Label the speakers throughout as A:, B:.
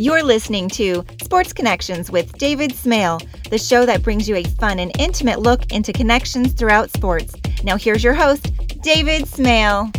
A: You're listening to Sports Connections with David Smale, the show that brings you a fun and intimate look into connections throughout sports. Now, here's your host, David Smale.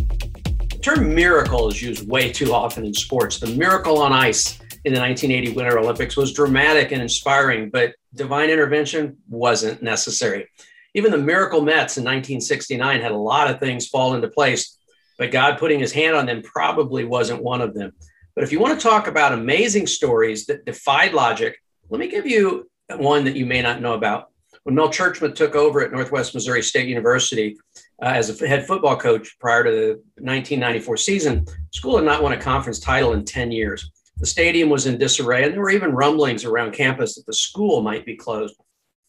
B: The term miracle is used way too often in sports. The miracle on ice in the 1980 Winter Olympics was dramatic and inspiring, but divine intervention wasn't necessary. Even the Miracle Mets in 1969 had a lot of things fall into place, but God putting his hand on them probably wasn't one of them. But if you want to talk about amazing stories that defied logic, let me give you one that you may not know about. When Mel Tjeerdsma took over at Northwest Missouri State University uh, as a head football coach prior to the 1994 season, school had not won a conference title in 10 years. The stadium was in disarray, and there were even rumblings around campus that the school might be closed.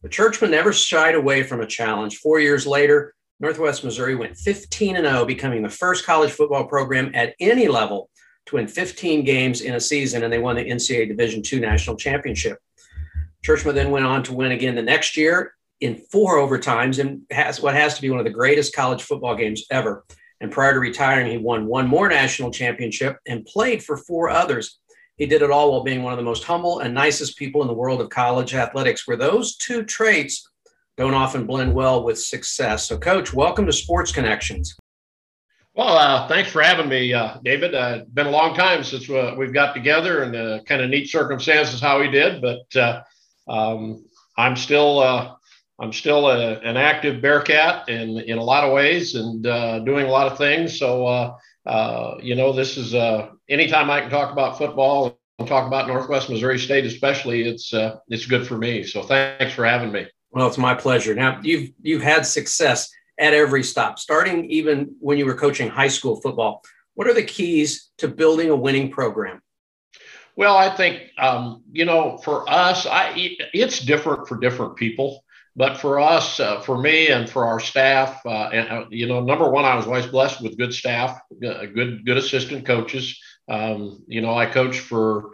B: But Tjeerdsma never shied away from a challenge. Four years later, Northwest Missouri went 15 and 0, becoming the first college football program at any level to win 15 games in a season, and they won the NCAA Division II national championship. Tjeerdsma then went on to win again the next year in four overtimes and has what has to be one of the greatest college football games ever. And prior to retiring, he won one more national championship and played for four others. He did it all while being one of the most humble and nicest people in the world of college athletics, where those two traits don't often blend well with success. So, Coach, welcome to Sports Connections.
C: Well, uh, thanks for having me, uh, David. Uh, it's been a long time since uh, we've got together, and uh, kind of neat circumstances how we did. But uh, um, I'm still I'm still a, an active Bearcat in in a lot of ways, and doing a lot of things. So you know, this is anytime I can talk about football and talk about Northwest Missouri State, especially, it's it's good for me. So thanks for having me.
B: Well, it's my pleasure. Now you've you've had success at every stop, starting even when you were coaching high school football. What are the keys to building a winning program?
C: Well, I think um, you know, for us, I it's different for different people. But for us, uh, for me, and for our staff, uh, and uh, you know, number one, I was always blessed with good staff, uh, good good assistant coaches. Um, you know, I coached for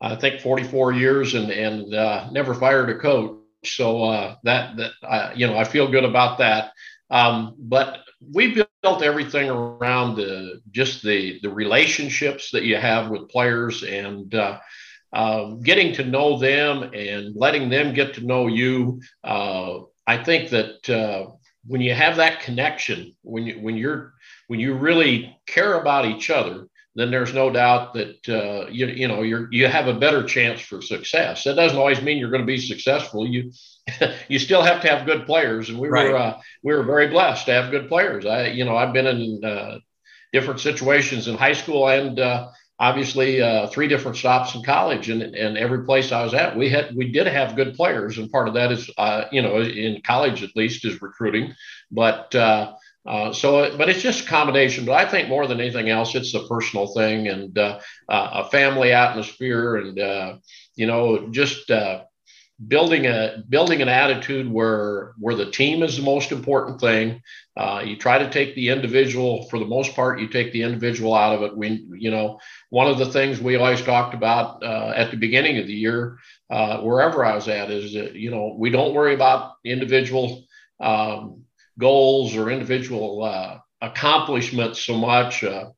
C: I think 44 years and and uh, never fired a coach. So uh, that that I, you know, I feel good about that. Um, but we built everything around the just the the relationships that you have with players and uh, uh, getting to know them and letting them get to know you. Uh, I think that uh, when you have that connection, when you when you're when you really care about each other, then there's no doubt that uh, you you know you're you have a better chance for success. That doesn't always mean you're going to be successful. You you still have to have good players, and we right. were uh, we were very blessed to have good players. I you know I've been in uh, different situations in high school and uh, obviously uh, three different stops in college, and and every place I was at, we had we did have good players, and part of that is uh, you know in college at least is recruiting, but. Uh, uh, so, but it's just a combination. But I think more than anything else, it's a personal thing and uh, uh, a family atmosphere, and uh, you know, just uh, building a building an attitude where where the team is the most important thing. Uh, you try to take the individual, for the most part, you take the individual out of it. We, you know, one of the things we always talked about at the beginning of the year, wherever I was at, is that you know we don't worry about individual. Um, goals or individual uh, accomplishments so much. Uh,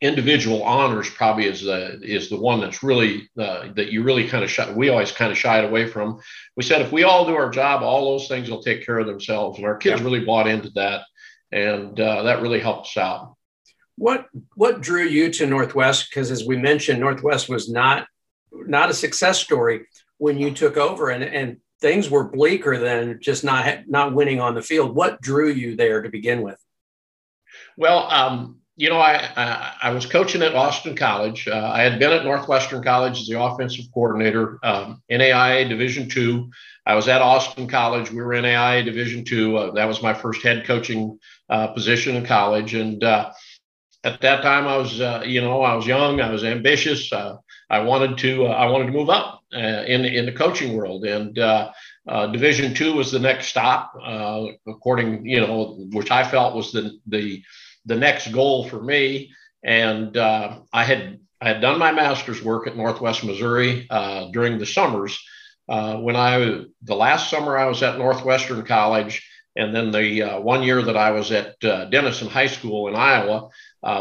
C: individual honors probably is the is the one that's really uh, that you really kind of shy, we always kind of shied away from. We said if we all do our job, all those things will take care of themselves, and our kids yeah. really bought into that, and uh, that really helped us out.
B: What what drew you to Northwest? Because as we mentioned, Northwest was not not a success story when you took over, and and things were bleaker than just not not winning on the field. What drew you there to begin with?
C: Well, um, you know, I, I, I was coaching at Austin College. Uh, I had been at Northwestern College as the offensive coordinator, um, NAIA Division two. I was at Austin College. We were in NAIA Division two. Uh, that was my first head coaching uh, position in college, and uh, at that time, I was, uh, you know, I was young. I was ambitious. Uh, I wanted to uh, I wanted to move up uh, in in the coaching world, and uh, uh, Division two was the next stop, uh, according you know, which I felt was the the the next goal for me. And I had I had done my master's work at Northwest Missouri during the summers. when I the last summer I was at Northwestern College, and then the one year that I was at Denison High School in Iowa,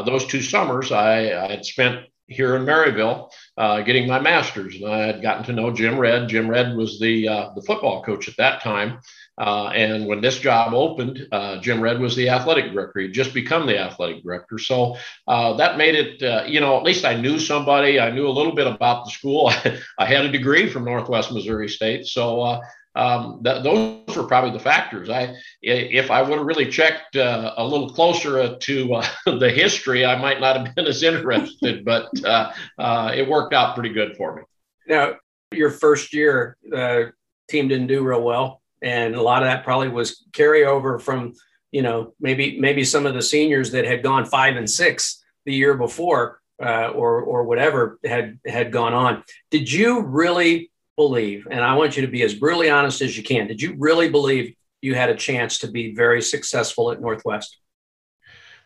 C: those two summers I, I had spent here in Maryville, uh, getting my master's, and I had gotten to know Jim Redd. Jim Redd was the uh, the football coach at that time, uh, and when this job opened, uh, Jim Redd was the athletic director. He'd just become the athletic director, so uh, that made it. Uh, you know, at least I knew somebody. I knew a little bit about the school. I had a degree from Northwest Missouri State, so um, th- those were probably the factors. I, if I would have really checked uh, a little closer to uh, the history, I might not have been as interested. but uh, uh, it worked out pretty good for me.
B: Now, your first year, the team didn't do real well, and a lot of that probably was carryover from you know maybe maybe some of the seniors that had gone five and six the year before, uh, or or whatever had had gone on. Did you really? Believe, and I want you to be as brutally honest as you can, did you really believe you had a chance to be very successful at Northwest?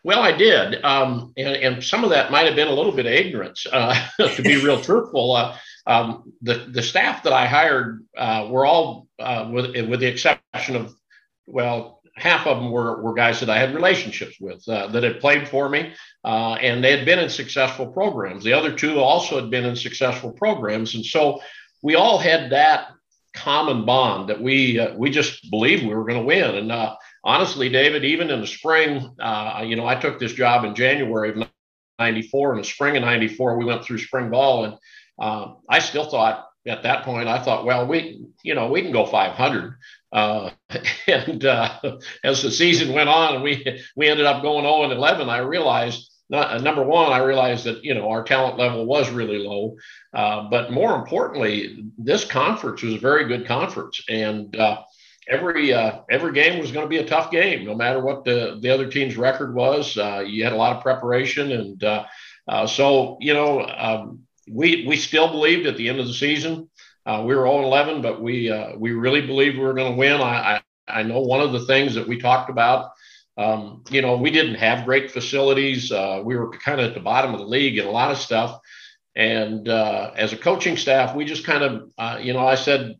C: Well, I did, um, and, and, some of that might have been a little bit of ignorance, uh, to be real truthful. Uh, um, the the staff that I hired uh, were all, uh, with with the exception of, well, half of them were were guys that I had relationships with uh, that had played for me, uh, and they had been in successful programs. The other two also had been in successful programs, and so we all had that common bond that we uh, we just believed we were going to win. And uh, honestly, David, even in the spring, uh, you know, I took this job in January of '94. In the spring of '94, we went through spring ball, and uh, I still thought at that point, I thought, well, we you know we can go 500. Uh, and uh, as the season went on, we we ended up going 0 and 11. I realized not, uh, number one, I realized that you know our talent level was really low, uh, but more importantly, this conference was a very good conference, and uh, every uh, every game was going to be a tough game, no matter what the the other team's record was. Uh, you had a lot of preparation, and uh, so you know um, we we still believed at the end of the season we were 0 11, but we we really believed we were going to win. I, I I know one of the things that we talked about um, you know, we didn't have great facilities. Uh, we were kind of at the bottom of the league in a lot of stuff. And uh, as a coaching staff, we just kind of, uh, you know, I said,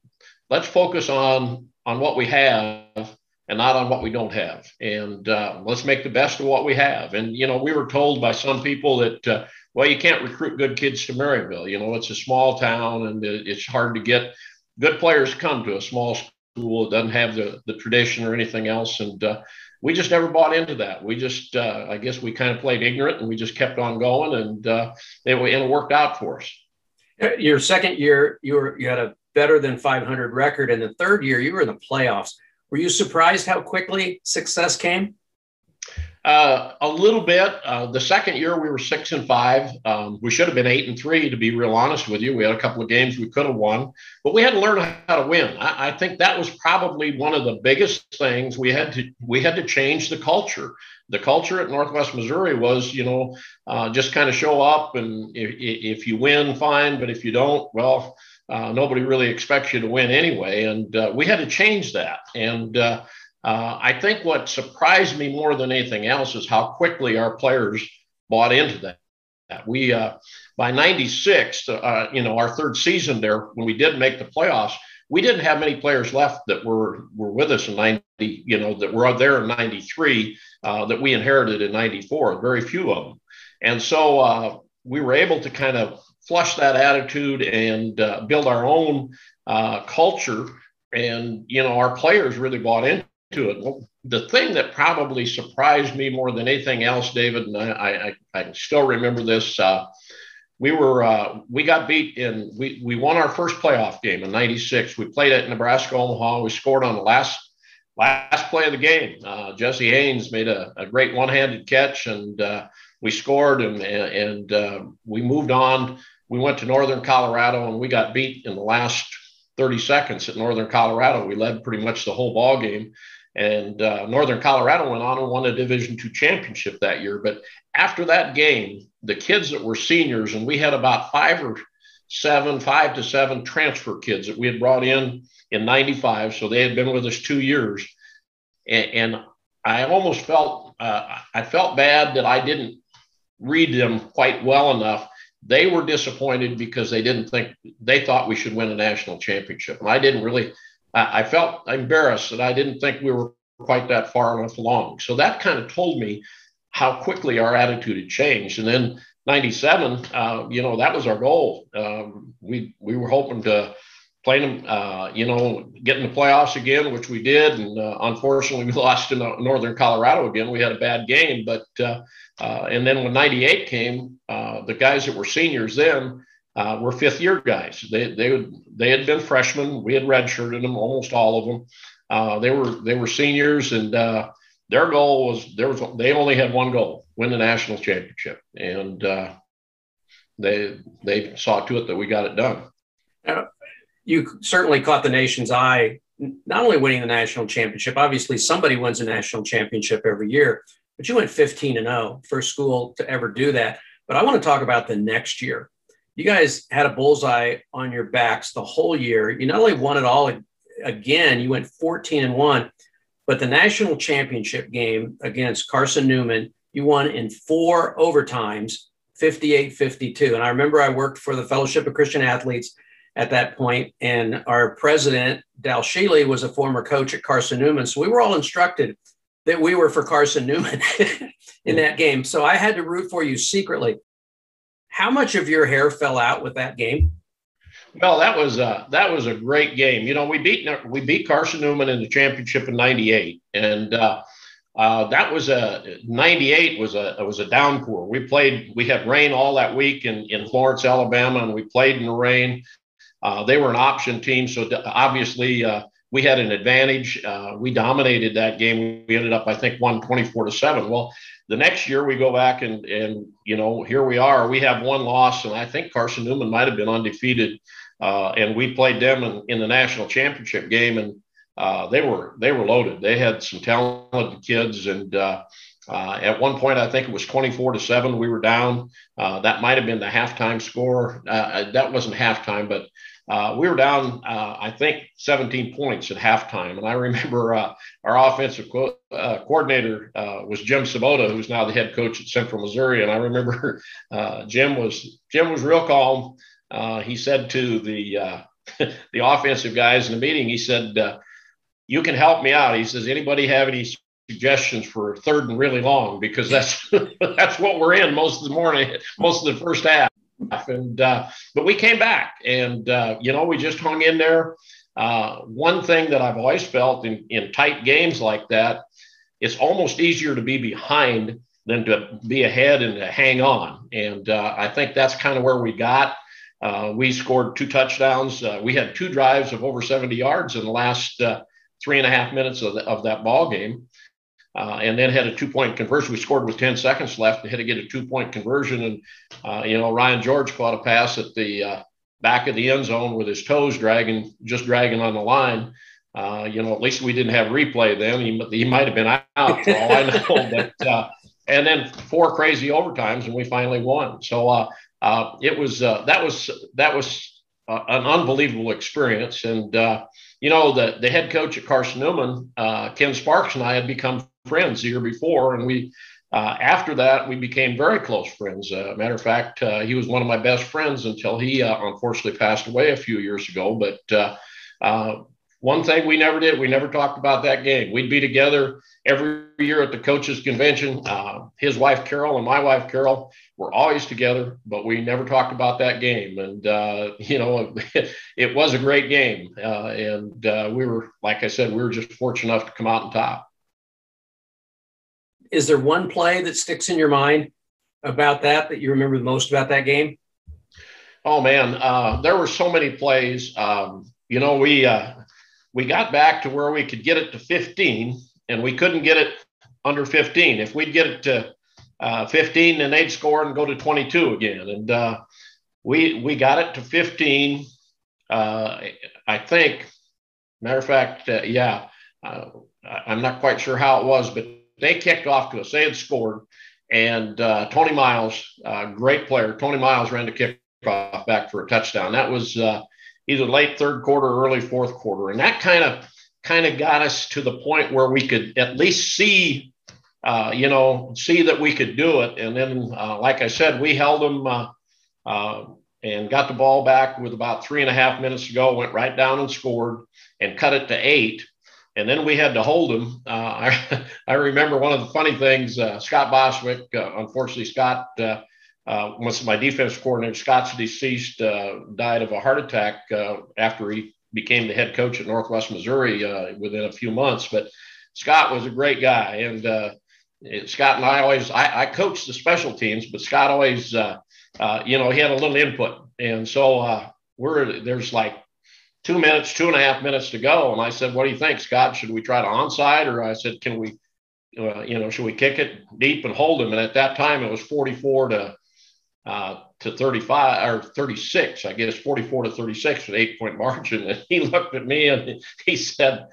C: let's focus on on what we have and not on what we don't have. And uh, let's make the best of what we have. And you know, we were told by some people that, uh, well, you can't recruit good kids to Maryville. You know, it's a small town and it's hard to get good players come to a small school. It doesn't have the the tradition or anything else. And uh, we just never bought into that. We just, uh, I guess, we kind of played ignorant, and we just kept on going, and uh, it, it worked out for us.
B: Your second year, you were you had a better than 500 record, and the third year, you were in the playoffs. Were you surprised how quickly success came?
C: Uh, a little bit. Uh, the second year we were six and five. Um, we should have been eight and three, to be real honest with you. We had a couple of games we could have won, but we had to learn how to win. I, I, think that was probably one of the biggest things we had to we had to change the culture. The culture at Northwest Missouri was, you know, uh, just kind of show up, and if, if, you win, fine, but if you don't, well, uh, nobody really expects you to win anyway. And uh, we had to change that. And uh, I think what surprised me more than anything else is how quickly our players bought into that. We uh, by '96, uh, you know, our third season there, when we did make the playoffs, we didn't have many players left that were were with us in '90. You know, that were there in '93 uh, that we inherited in '94. Very few of them, and so uh, we were able to kind of flush that attitude and uh, build our own culture. And you know, our players really bought in to it. Well, the thing that probably surprised me more than anything else, David, and I, I, I still remember this. Uh, we were uh, we got beat in we we won our first playoff game in '96. We played at Nebraska Omaha. We scored on the last last play of the game. Uh, Jesse Haynes made a, a great one-handed catch, and uh, we scored, and and uh, we moved on. We went to Northern Colorado, and we got beat in the last 30 seconds at Northern Colorado. We led pretty much the whole ball game. And uh, Northern Colorado went on and won a Division two championship that year. But after that game, the kids that were seniors, and we had about five or seven, five to seven transfer kids that we had brought in in 95. So they had been with us two years. And, and I almost felt, uh, I felt bad that I didn't read them quite well enough. They were disappointed because they didn't think, they thought we should win a national championship. And I didn't really I felt embarrassed that I didn't think we were quite that far enough along. So that kind of told me how quickly our attitude had changed. And then '97, uh, you know, that was our goal. Um, we we were hoping to play them, uh, you know, get in the playoffs again, which we did, and uh, unfortunately we lost to Northern Colorado again. We had a bad game, but uh, uh, and then when '98 came, the guys that were seniors then. Were fifth year guys. They, they, they had been freshmen. We had redshirted them, almost all of them. they were they were seniors, and their goal was there was they only had one goal win the national championship and uh, they they saw to it that we got it done
B: uh, you certainly caught the nation's eye not only winning the national championship obviously somebody wins a national championship every year but you went 15 and 0 first school to ever do that but i want to talk about the next year you guys had a bullseye on your backs the whole year you not only won it all again you went 14 and 1 but the national championship game against Carson Newman, you won in four overtimes, 58 52. And I remember I worked for the Fellowship of Christian Athletes at that point, and our president, Dal Shealy, was a former coach at Carson Newman. So we were all instructed that we were for Carson Newman in that game. So I had to root for you secretly. How much of your hair fell out with that game?
C: Well, that was a, that was a great game. You know, we beat we beat Carson Newman in the championship in '98, and uh, uh, that was a '98 was a was a downpour. We played. We had rain all that week in in Florence, Alabama, and we played in the rain. Uh, they were an option team, so obviously uh, we had an advantage. Uh, we dominated that game. We ended up, I think, one 24 to seven. Well, the next year we go back and and you know here we are. We have one loss, and I think Carson Newman might have been undefeated uh, and we played them in, in, the national championship game, and uh, they were they were loaded. They had some talented kids, and uh, uh at one point I think it was 24 to seven. We were down. Uh, that might have been the halftime score. Uh, that wasn't halftime, but we were down, I think, 17 points at halftime. And I remember our offensive co- coordinator was Jim Svoboda, who's now the head coach at Central Missouri. And I remember Jim was Jim was real calm. Uh, he said to the uh, the offensive guys in the meeting, he said, uh, "You can help me out." He says, "Anybody have any suggestions for third and really long? Because that's that's what we're in most of the morning, most of the first half." And uh, but we came back, and uh, you know, we just hung in there. Uh, one thing that I've always felt in, in tight games like that, it's almost easier to be behind than to be ahead and to hang on. And I think that's kind of where we got. Uh, we scored two touchdowns. Uh, we had two drives of over 70 yards in the last uh, three and a half minutes of, the, of that ball game. Uh, and then had a two point conversion. We scored with 10 seconds left and had to get a two point conversion. And, uh, you know, Ryan George caught a pass at the uh, back of the end zone with his toes dragging, just dragging on the line. you know, at least we didn't have replay then. He, he might have been out for all I know. But, and then four crazy overtimes, and we finally won. So, uh, it was uh, that was that was uh, an unbelievable experience. And uh, you know, the the head coach at Carson Newman, uh, Ken Sparks, and I had become friends the year before, and we. after that, we became very close friends. matter of fact, he was one of my best friends until he unfortunately passed away a few years ago. But one thing we never did, we never talked about that game. We'd be together every year at the coaches convention. Uh, his wife Carol and my wife Carol were always together, but we never talked about that game. And uh, you know, it, was a great game, uh, and uh, we were, like I said, we were just fortunate enough to come out on top.
B: Is there one play that sticks in your mind about that that you remember the most about that game?
C: Oh man, uh, there were so many plays. Um, you know, we uh, we got back to where we could get it to 15 and we couldn't get it under 15. If we'd get it to uh, 15, then they'd score and go to 22 again. And uh, we we got it to 15. Uh, I think. Matter of fact, uh, yeah, uh, I'm not quite sure how it was, but they kicked off to us. They had scored, and uh, Tony Miles, great player, Tony Miles ran the kickoff back for a touchdown. That was either late third quarter, early fourth quarter, and that kind of kind of got us to the point where we could at least see, uh, you know, see that we could do it. And then, uh, like I said, we held them uh, uh, and got the ball back with about three and a half minutes to go. Went right down and scored and cut it to eight. And then we had to hold them. Uh, I, I remember one of the funny things. Scott Bostwick, unfortunately, Scott uh, once my defense coordinator, Scott's deceased, uh, died of a heart attack uh, after he became the head coach at Northwest Missouri uh, within a few months. But Scott was a great guy. And uh, Scott and I always, I, I, coached the special teams, but Scott always, uh, you know, he had a little input. And so we're, there's like two minutes, two and a half minutes to go. And I said, what do you think, Scott? Should we try to onside? Or I said, can we, you know, should we kick it deep and hold him? And at that time it was 44 to, uh, to 35 or 36, I guess 44 to 36 with eight point margin. And he looked at me and he said,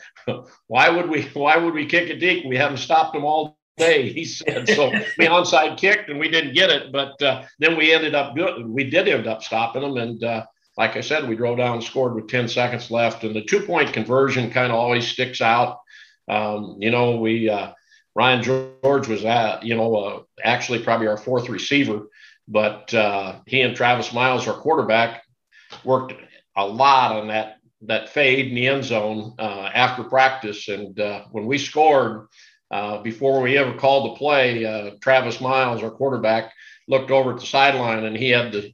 C: why would we, why would we kick it deep? We haven't stopped them all day. He said, so we onside kicked and we didn't get it, but uh, then we ended up doing, we did end up stopping them. And uh, like I said, we drove down and scored with 10 seconds left. And the two point conversion kind of always sticks out. Um, you know, we, uh, Ryan George was at, you know, uh, actually probably our fourth receiver but uh, he and Travis Miles, our quarterback, worked a lot on that that fade in the end zone uh, after practice. And uh, when we scored, uh, before we ever called the play, Travis Miles, our quarterback, looked over at the sideline and he had the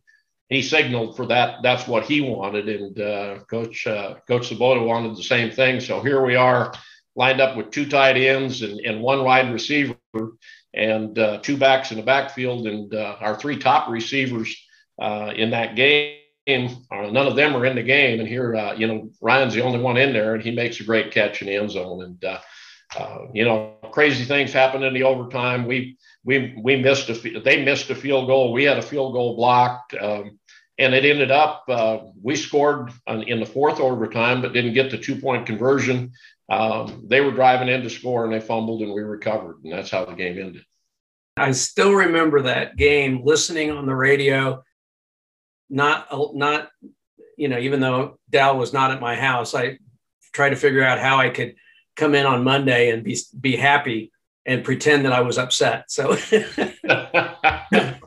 C: he signaled for that. That's what he wanted, and uh, Coach Coach Svoboda wanted the same thing. So here we are, lined up with two tight ends and, and one wide receiver and uh, two backs in the backfield, and uh, our three top receivers uh, in that game. Uh, none of them are in the game, and here, uh, you know, Ryan's the only one in there, and he makes a great catch in the end zone. And uh, you know, crazy things happen in the overtime. We we we missed a they missed a field goal. We had a field goal blocked. Um, and it ended up uh, we scored in the fourth overtime but didn't get the two point conversion um, they were driving in to score and they fumbled and we recovered and that's how the game ended
B: i still remember that game listening on the radio not not you know even though dal was not at my house i tried to figure out how i could come in on monday and be be happy and pretend that i was upset so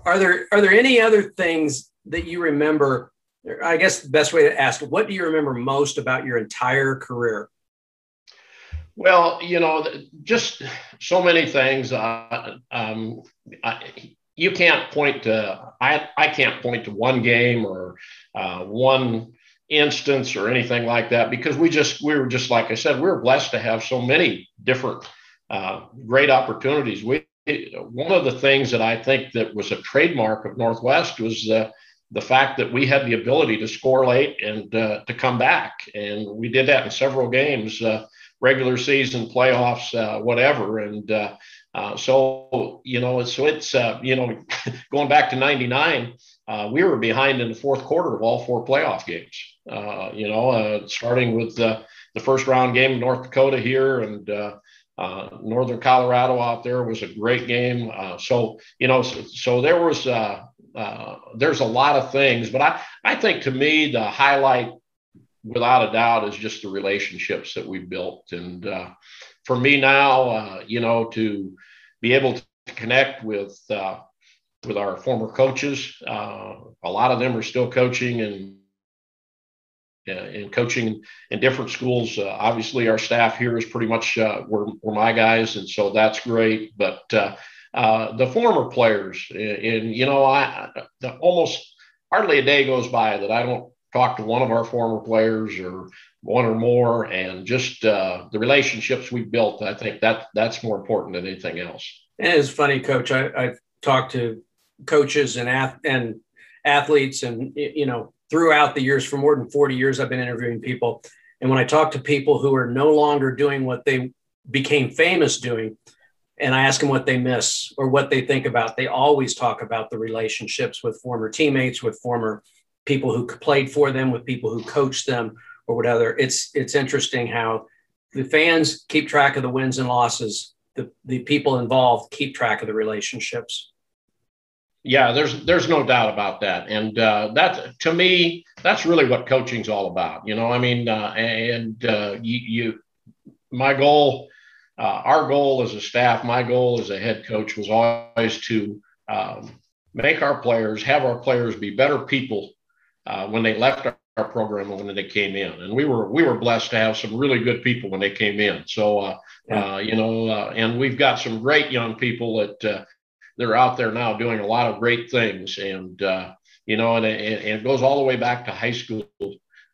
B: are there are there any other things that you remember i guess the best way to ask what do you remember most about your entire career
C: well, you know, just so many things. Uh, um, I, you can't point to. I I can't point to one game or uh, one instance or anything like that because we just we were just like I said we were blessed to have so many different uh, great opportunities. We one of the things that I think that was a trademark of Northwest was the the fact that we had the ability to score late and uh, to come back, and we did that in several games. Uh, regular season, playoffs, uh, whatever. And uh, so, you know, so it's, you know, going back to 99, uh, we were behind in the fourth quarter of all four playoff games, you know, starting with the first round game in North Dakota here and Northern Colorado out there was a great game. so, you know, so, so there was, there's a lot of things, but I, I think to me, the highlight without a doubt is just the relationships that we built. And uh, for me now, uh, you know, to be able to connect with uh, with our former coaches, uh, a lot of them are still coaching and and coaching in different schools. Uh, obviously, our staff here is pretty much uh, were, my guys, and so that's great. But the former players, and, and you know, I almost hardly a day goes by that I don't talk to one of our former players or one or more, and just uh, the relationships we built. I think that that's more important than anything else.
B: And it's funny, Coach. I, I've talked to coaches and ath- and athletes, and you know, throughout the years, for more than forty years, I've been interviewing people. And when I talk to people who are no longer doing what they became famous doing, and I ask them what they miss or what they think about, they always talk about the relationships with former teammates, with former people who played for them with people who coached them or whatever. It's it's interesting how the fans keep track of the wins and losses. The the people involved keep track of the relationships.
C: Yeah, there's there's no doubt about that, and uh, that to me that's really what coaching's all about. You know, I mean, uh, and uh, you, you, my goal, uh, our goal as a staff, my goal as a head coach was always to um, make our players, have our players be better people uh, when they left our, our, program and when they came in. And we were we were blessed to have some really good people when they came in. So uh, yeah. uh, you know, uh, and we've got some great young people that uh, they're out there now doing a lot of great things. And, uh, you know, and, and, it goes all the way back to high school.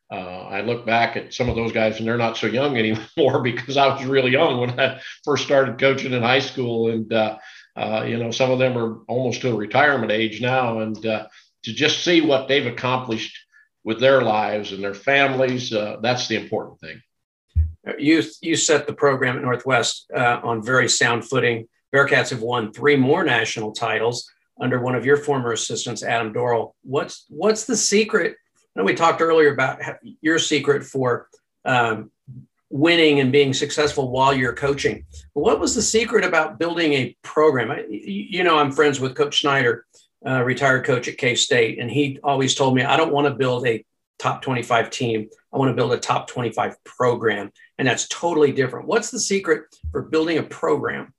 C: Uh, I look back at some of those guys and they're not so young anymore because I was really young when I first started coaching in high school. And, uh, uh, you know, some of them are almost to retirement age now. And uh, to just see what they've accomplished with their lives and their families, uh, that's the important thing.
B: You, you set the program at Northwest on very sound footing. Bearcats have won three more national titles under one of your former assistants, Adam Dorrell. What's what's the secret? I know we talked earlier about your secret for um, winning and being successful while you're coaching. But what was the secret about building a program? I, you know, I'm friends with Coach Snyder, uh, retired coach at K State, and he always told me, I don't want to build a top 25 team. I want to build a top 25 program. And that's totally different. What's the secret for building a program?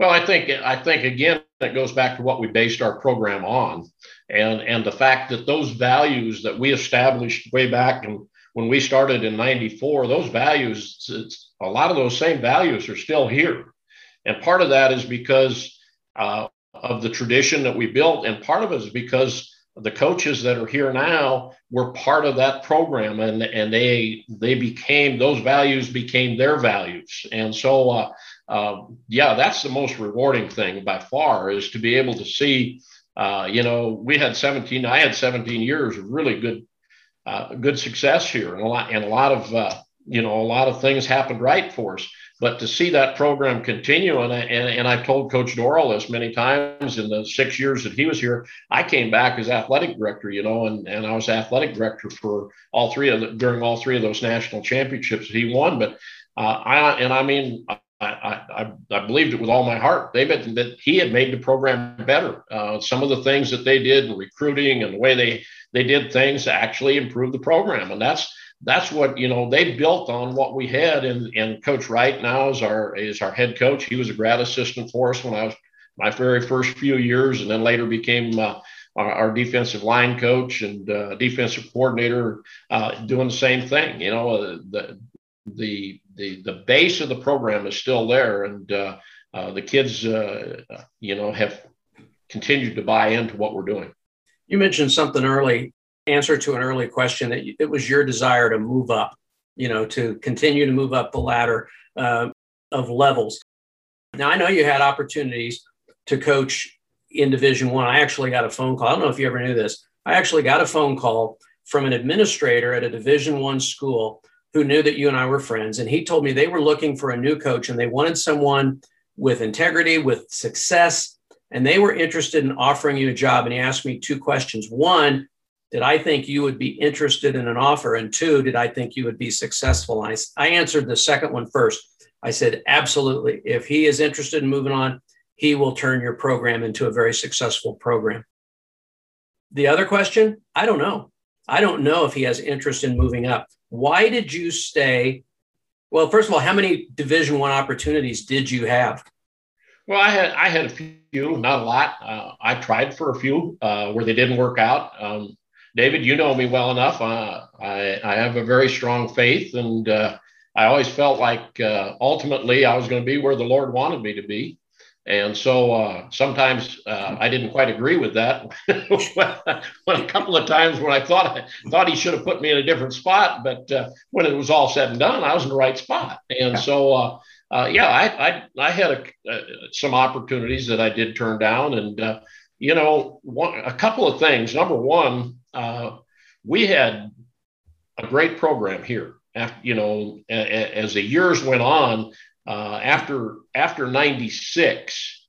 C: Well, I think I think again that goes back to what we based our program on, and and the fact that those values that we established way back and when we started in 94 those values a lot of those same values are still here. And part of that is because uh, of the tradition that we built and part of it is because the coaches that are here now were part of that program and and they they became those values became their values. And so uh, uh, yeah that's the most rewarding thing by far is to be able to see uh, you know we had 17 i had 17 years of really good uh, good success here and a lot and a lot of uh, you know a lot of things happened right for us. But to see that program continue and I, and, and I've told coach Dorrell this many times in the six years that he was here I came back as athletic director you know and, and I was athletic director for all three of the, during all three of those national championships he won. But uh, I and I mean I, I, I, believed it with all my heart. They had, that he had made the program better. Uh, some of the things that they did in recruiting and the way they they did things actually improved the program, and that's that's what you know they built on what we had. And and Coach Wright now is our is our head coach. He was a grad assistant for us when I was my very first few years, and then later became. Uh, our, our, defensive line coach and uh, defensive coordinator uh, doing the same thing. You know, uh, the the the the base of the program is still there, and uh, uh, the kids, uh, you know, have continued to buy into what we're doing.
B: You mentioned something early, answer to an early question that it was your desire to move up, you know, to continue to move up the ladder uh, of levels. Now I know you had opportunities to coach in Division One. I. I actually got a phone call. I don't know if you ever knew this. I actually got a phone call from an administrator at a Division One school who knew that you and I were friends, and he told me they were looking for a new coach and they wanted someone with integrity, with success, and they were interested in offering you a job. And he asked me two questions. One, did I think you would be interested in an offer? And two, did I think you would be successful? I, I answered the second one first. I said, absolutely. If he is interested in moving on, he will turn your program into a very successful program. The other question, I don't know. I don't know if he has interest in moving up. Why did you stay? Well, first of all, how many Division One opportunities did you have?
C: Well, I had I had a few, not a lot. Uh, I tried for a few uh, where they didn't work out. Um, David, you know me well enough. Uh, I I have a very strong faith, and uh, I always felt like uh, ultimately I was going to be where the Lord wanted me to be. And so uh, sometimes uh, I didn't quite agree with that. when a couple of times when I thought I thought he should have put me in a different spot, but uh, when it was all said and done, I was in the right spot. And so, uh, uh, yeah, I, I, I had a, uh, some opportunities that I did turn down, and you know, one, a couple of things. Number one, we had a great program here. After you know, as the years went on, uh, after after 96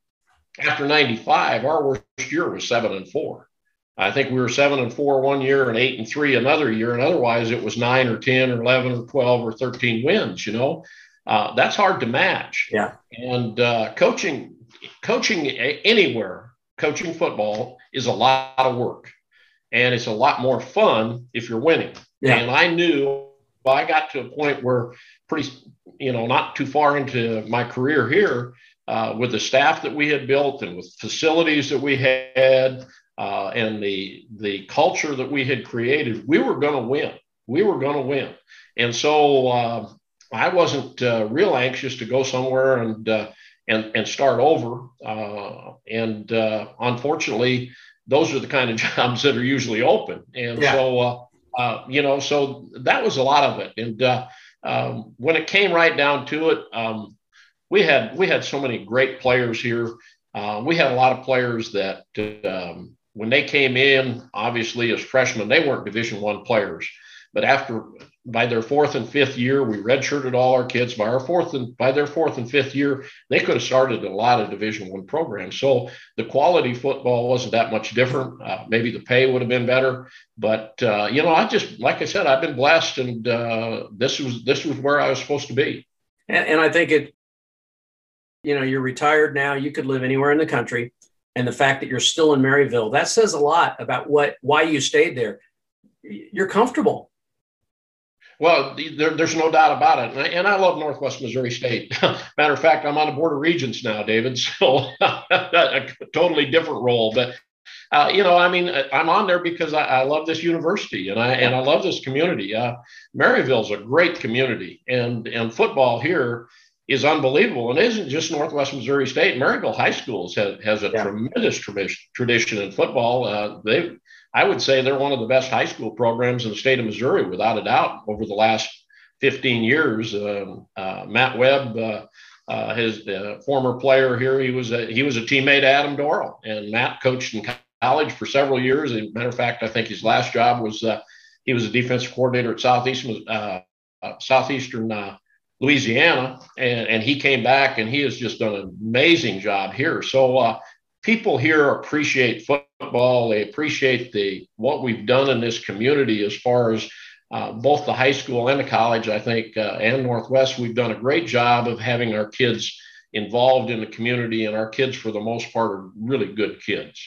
C: after 95 our worst year was seven and four. I think we were seven and four one year and eight and three another year and otherwise it was nine or 10 or 11 or 12 or 13 wins you know? Uh, that's hard to match.
B: Yeah.
C: And uh, coaching coaching anywhere coaching football is a lot of work and it's a lot more fun if you're winning. Yeah. and i knew I got to a point where pretty you know, not too far into my career here, uh, with the staff that we had built and with facilities that we had uh, and the the culture that we had created, we were going to win. We were going to win, and so uh, I wasn't uh, real anxious to go somewhere and uh, and and start over. Uh, and uh, unfortunately, those are the kind of jobs that are usually open. And yeah. so, uh, uh, you know, so that was a lot of it. And uh, um, when it came right down to it, um, we had we had so many great players here. Uh, we had a lot of players that um, when they came in, obviously as freshmen, they weren't Division One players. But after by their fourth and fifth year, we redshirted all our kids. By our fourth and by their fourth and fifth year, they could have started a lot of Division One programs. So the quality football wasn't that much different. Uh, maybe the pay would have been better, but uh, you know, I just like I said, I've been blessed, and uh, this was this was where I was supposed to be.
B: And, and I think it, you know, you're retired now. You could live anywhere in the country, and the fact that you're still in Maryville that says a lot about what why you stayed there. You're comfortable
C: well, there, there's no doubt about it. And I, and I, love Northwest Missouri State. Matter of fact, I'm on the Board of Regents now, David. So a totally different role. But, uh, you know, I mean, I'm on there because I, I, love this university and I, and I love this community. Uh, Maryville's a great community and, and football here is unbelievable. And it isn't just Northwest Missouri State. Maryville High Schools has, has a yeah. tremendous tradition in football. Uh, they I would say they're one of the best high school programs in the state of Missouri, without a doubt, over the last 15 years. Um, uh, Matt Webb, uh, uh, his uh, former player here, he was a, he was a teammate Adam Dorrell, and Matt coached in college for several years. As a matter of fact, I think his last job was uh, he was a defensive coordinator at Southeastern uh, Southeastern Louisiana, and, and he came back and he has just done an amazing job here. So people here appreciate football. They appreciate the what we've done in this community as far as uh, both the high school and the college. I think uh, and Northwest, we've done a great job of having our kids involved in the community, and our kids, for the most part, are really good kids.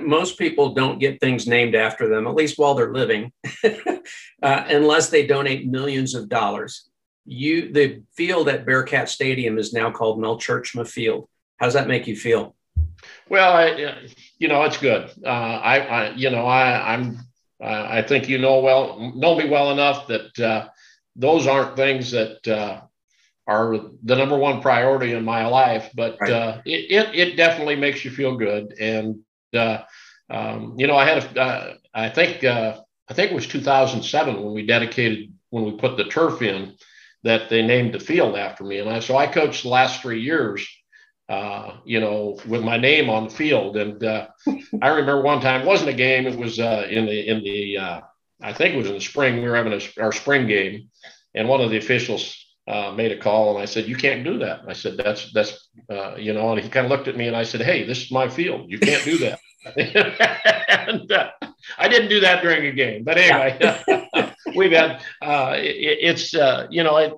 B: Most people don't get things named after them, at least while they're living, uh, unless they donate millions of dollars. You, the field at Bearcat Stadium is now called Mel Tjeerdsma Field how does that make you feel?
C: Well, I, you know, it's good. Uh, I, I, you know, I, I'm, uh, I think you know well, know me well enough that uh, those aren't things that uh, are the number one priority in my life. But right. Uh, it, it, it, definitely makes you feel good. And uh, um, you know, I had, a, I think, I think it was 2007 when we dedicated when we put the turf in that they named the field after me. And I, so I coached the last three years uh, you know, with my name on the field. And uh, I remember one time it wasn't a game; it was uh, in the in the uh, I think it was in the spring. We were having a, our spring game, and one of the officials uh, made a call, and I said, "You can't do that." I said, "That's that's uh, you know," and he kind of looked at me, and I said, "Hey, this is my field. You can't do that." and I didn't do that during a game, but anyway, we've had it, it's you know it.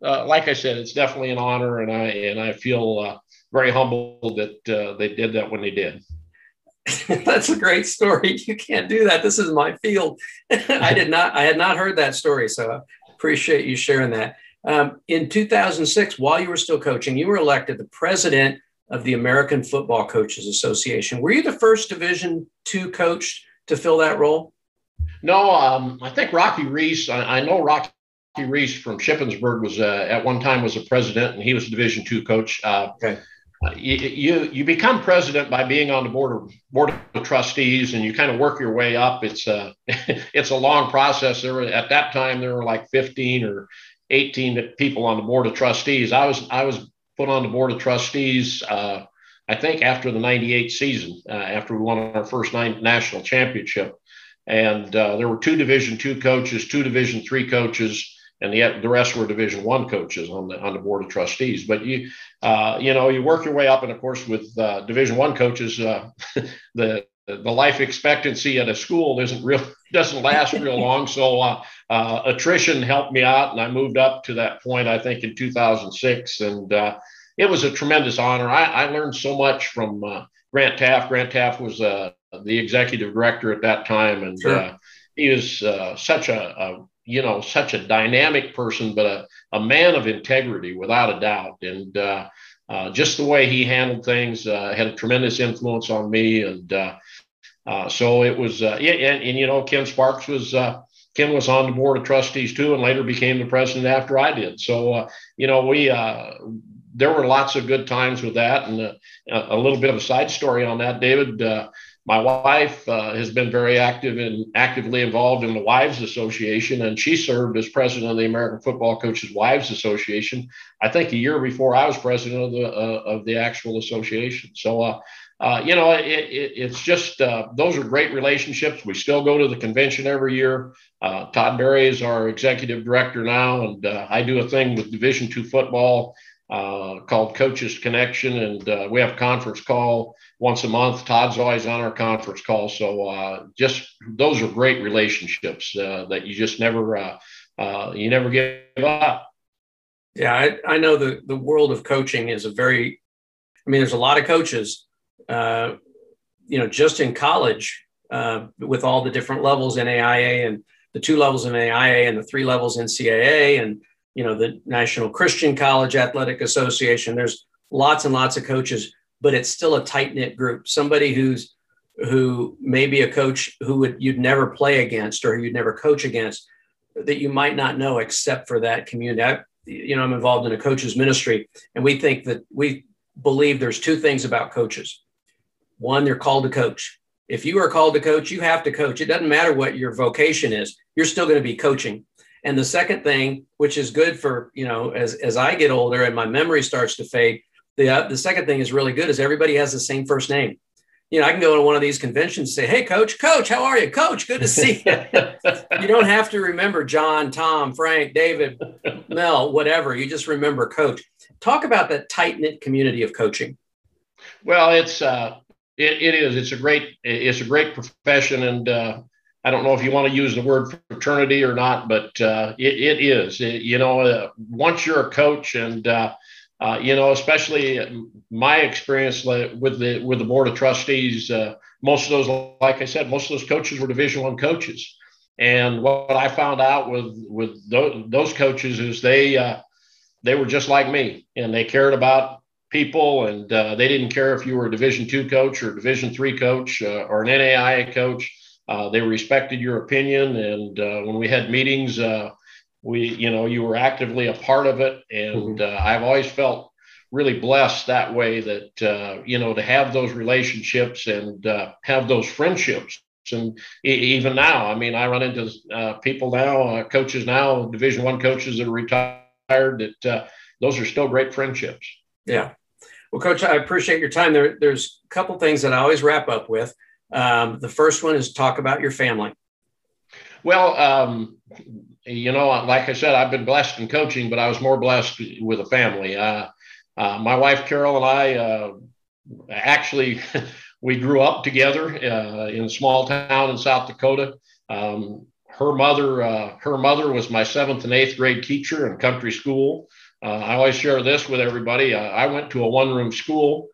C: like I said, it's definitely an honor, and I and I feel very humbled that uh, they did that when they did.
B: That's a great story. You can't do that. This is my field. I did not. I had not heard that story, so I appreciate you sharing that. Um, in 2006, while you were still coaching, you were elected the president of the American Football Coaches Association. Were you the first Division two coach to fill that role?
C: No, um, I think Rocky Rees. I, I know Rocky Rees from Shippensburg was uh, at one time was a president, and he was a Division two coach. Uh, okay you, you become president by being on the board of board of trustees and you kind of work your way up. It's a it's a long process. There at that time there were like 15 or 18 people on the board of trustees. I was i was put on the board of trustees uh, i think after the 98 season uh, after we won our first national championship. And uh, there were two division two coaches two division three coaches and the, the rest were division one coaches on the on the board of trustees. But you uh, you know you work your way up and of course with uh, division one coaches uh, the the life expectancy at a school isn't real doesn't last real long. So uh, uh, attrition helped me out and i moved up to that point i think in 2006 and uh, it was a tremendous honor. I, I learned so much from Grant Teaff. Grant Teaff was the executive director at that time. And sure. he was such a, a you know, such a dynamic person, but a, a man of integrity without a doubt. And uh, uh, just the way he handled things uh, had a tremendous influence on me. And uh, uh, so it was, yeah, and, and, you know, Ken Sparks was, Ken was on the board of trustees too, and later became the president after I did. So, you know, we, there were lots of good times with that. And uh, a little bit of a side story on that, David. Uh, my wife uh, has been very active and actively involved in the Wives Association, and she served as president of the American Football Coaches Wives Association. I think a year before I was president of the uh, of the actual association. So, uh, uh you know, it, it, it's just uh, those are great relationships. We still go to the convention every year. Uh, Todd Berry is our executive director now, and I do a thing with Division two football uh, called Coaches Connection, and uh, we have a conference call once a month. Todd's always on our conference call, so uh, just those are great relationships uh, that you just never uh, you never give up.
B: Yeah, I, I, know the the world of coaching is a very, I mean, there's a lot of coaches, you know, just in college with all the different levels in AIA and the two levels in AIA and the three levels in CAA and you know the National Christian College Athletic Association. There's lots and lots of coaches, but it's still a tight knit group. Somebody who's who may be a coach who would you'd never play against or you'd never coach against that you might not know except for that community. I, you know, I'm involved in a coach's ministry, and we think that we believe there's two things about coaches. One, they're called to coach. If you are called to coach, you have to coach. It doesn't matter what your vocation is, you're still going to be coaching. And the second thing, which is good for, you know, as, as I get older and my memory starts to fade, the, uh, the second thing is really good is everybody has the same first name. You know, I can go to one of these conventions and say, Hey, coach, coach, how are you? Coach, good to see you. you don't have to remember John, Tom, Frank, David, Mel, whatever. You just remember coach. Talk about that tight knit community of coaching.
C: Well, it's, uh, it, it is. It's a great. It's a great profession, and uh, I don't know if you want to use the word fraternity or not, but uh, it, it is. It, you know, uh, once you're a coach, and uh, uh you know, especially my experience with the with the board of trustees, uh, most of those, like I said, most of those coaches were Division One coaches. And what I found out with with those, coaches is they uh, they were just like me, and they cared about people, and they didn't care if you were a Division Two coach or Division Three coach or an NAIA coach uh, they respected your opinion, and uh, when we had meetings, uh, we, you know, you were actively a part of it. And mm-hmm. Uh, I've always felt really blessed that way that uh, you know to have those relationships and uh, have those friendships. And even now, I mean, I run into people now, coaches now, Division One coaches that are retired. That those are still great friendships.
B: Yeah. Well, Coach, I appreciate your time. There, there's a couple things that I always wrap up with. Um, the first one is talk about your family.
C: Well, um, you know, like I said, I've been blessed in coaching, but I was more blessed with a family. Uh, uh, my wife Carol and I uh, actually we grew up together uh, in a small town in South Dakota. Um, her mother, uh, her mother was my seventh and eighth grade teacher in country school. Uh, I always share this with everybody. I went to a one-room school.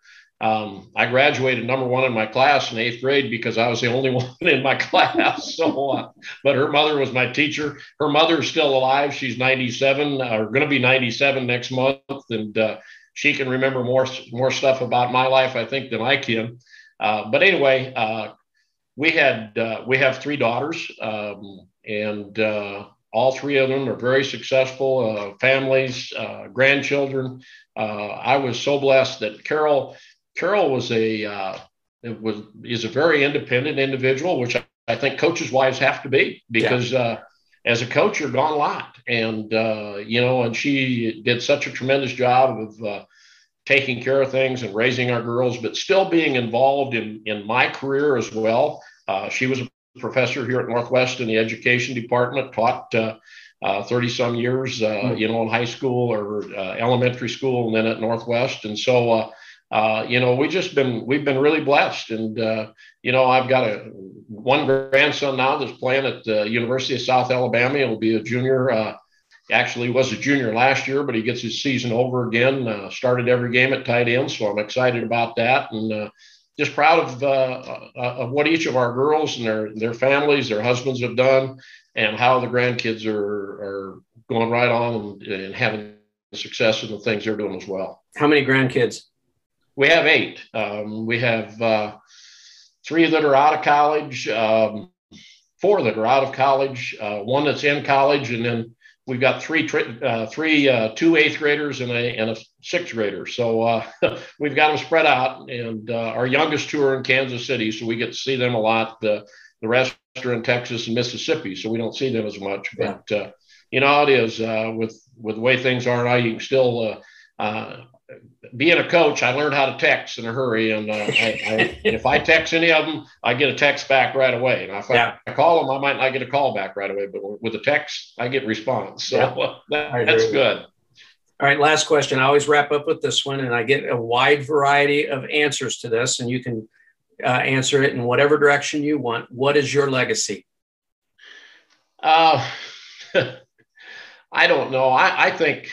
C: Um, I graduated number one in my class in eighth grade because I was the only one in my class. So, uh, but her mother was my teacher. Her mother is still alive. She's 97 uh, or going to be 97 next month, and uh, she can remember more more stuff about my life, I think, than I can. Uh, but anyway, uh, we had uh, we have three daughters, um, and all three of them are very successful families, grandchildren. I was so blessed that Carol Carol was a uh, was is a very independent individual, which I, I think coaches' wives have to be because yeah. uh, as a coach, you're gone a lot, and uh, you know, and she did such a tremendous job of uh, taking care of things and raising our girls, but still being involved in in my career as well. Uh, she was a professor here at Northwest in the education department, taught. Uh, uh, 30 some years, uh, mm-hmm. you know, in high school or uh, elementary school and then at Northwest. And so, uh, you know, we just been we've been really blessed, and uh, you know, I've got a one grandson now that's playing at the University of South Alabama. He'll be a junior. Uh, actually, was a junior last year, but he gets his season over again. Uh, started every game at tight end, so I'm excited about that, and uh, just proud of uh, of what each of our girls and their their families, their husbands have done, and how the grandkids are are going right on and, and having success in the things they're doing as well.
B: How many grandkids?
C: We have eight. Um, we have uh, three that are out of college, um, four that are out of college, uh, one that's in college, and then we've got three uh, three uh, two eighth graders and a and a sixth grader. So uh, we've got them spread out, and uh, our youngest two are in Kansas City, so we get to see them a lot. The the rest are in Texas and Mississippi, so we don't see them as much. But uh, you know it is uh, with with the way things are now. You can still being a coach, I learned how to text in a hurry, and, uh, I, I, if I text any of them, I get a text back right away. And if yeah. I call them, I might not get a call back right away, but with a text, I get response. So yeah. that, that's good.
B: All right, last question. I always wrap up with this one, and I get a wide variety of answers to this, and you can uh, answer it in whatever direction you want. What is your legacy?
C: Uh, I don't know. I, I think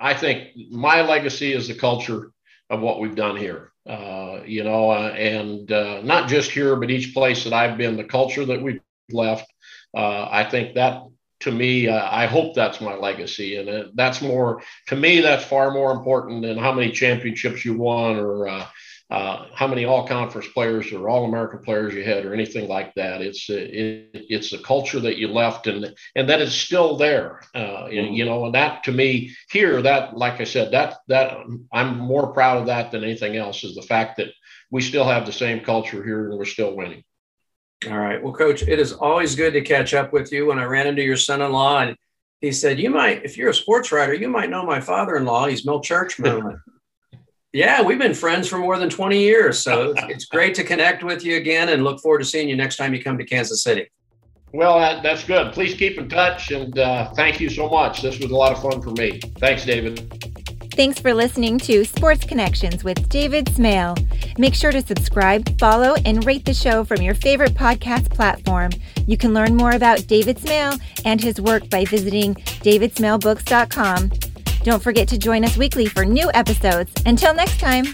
C: I think my legacy is the culture of what we've done here. Uh, you know, uh, and uh, not just here, but each place that I've been, the culture that we've left. Uh, I think that to me, uh, I hope that's my legacy, and uh, that's more to me. That's far more important than how many championships you won or uh, how many all conference players or all American players you had or anything like that. It's uh, it, it's the culture that you left and and that is still there. Uh, mm-hmm. You know, and that to me here that like I said that that I'm more proud of that than anything else is the fact that we still have the same culture here and we're still winning.
B: All right. Well, coach, it is always good to catch up with you. When I ran into your son-in-law and he said, "You might, if you're a sports writer, you might know my father-in-law. He's Mel Tjeerdsma." Yeah, we've been friends for more than 20 years. So it's great to connect with you again and look forward to seeing you next time you come to Kansas City.
C: Well, that, that's good. Please keep in touch and uh, thank you so much. This was a lot of fun for me. Thanks, David.
A: Thanks for listening to Sports Connections with David Smale. Make sure to subscribe, follow, and rate the show from your favorite podcast platform. You can learn more about David Smale and his work by visiting davidsmalebooks.com. Don't forget to join us weekly for new episodes. Until next time.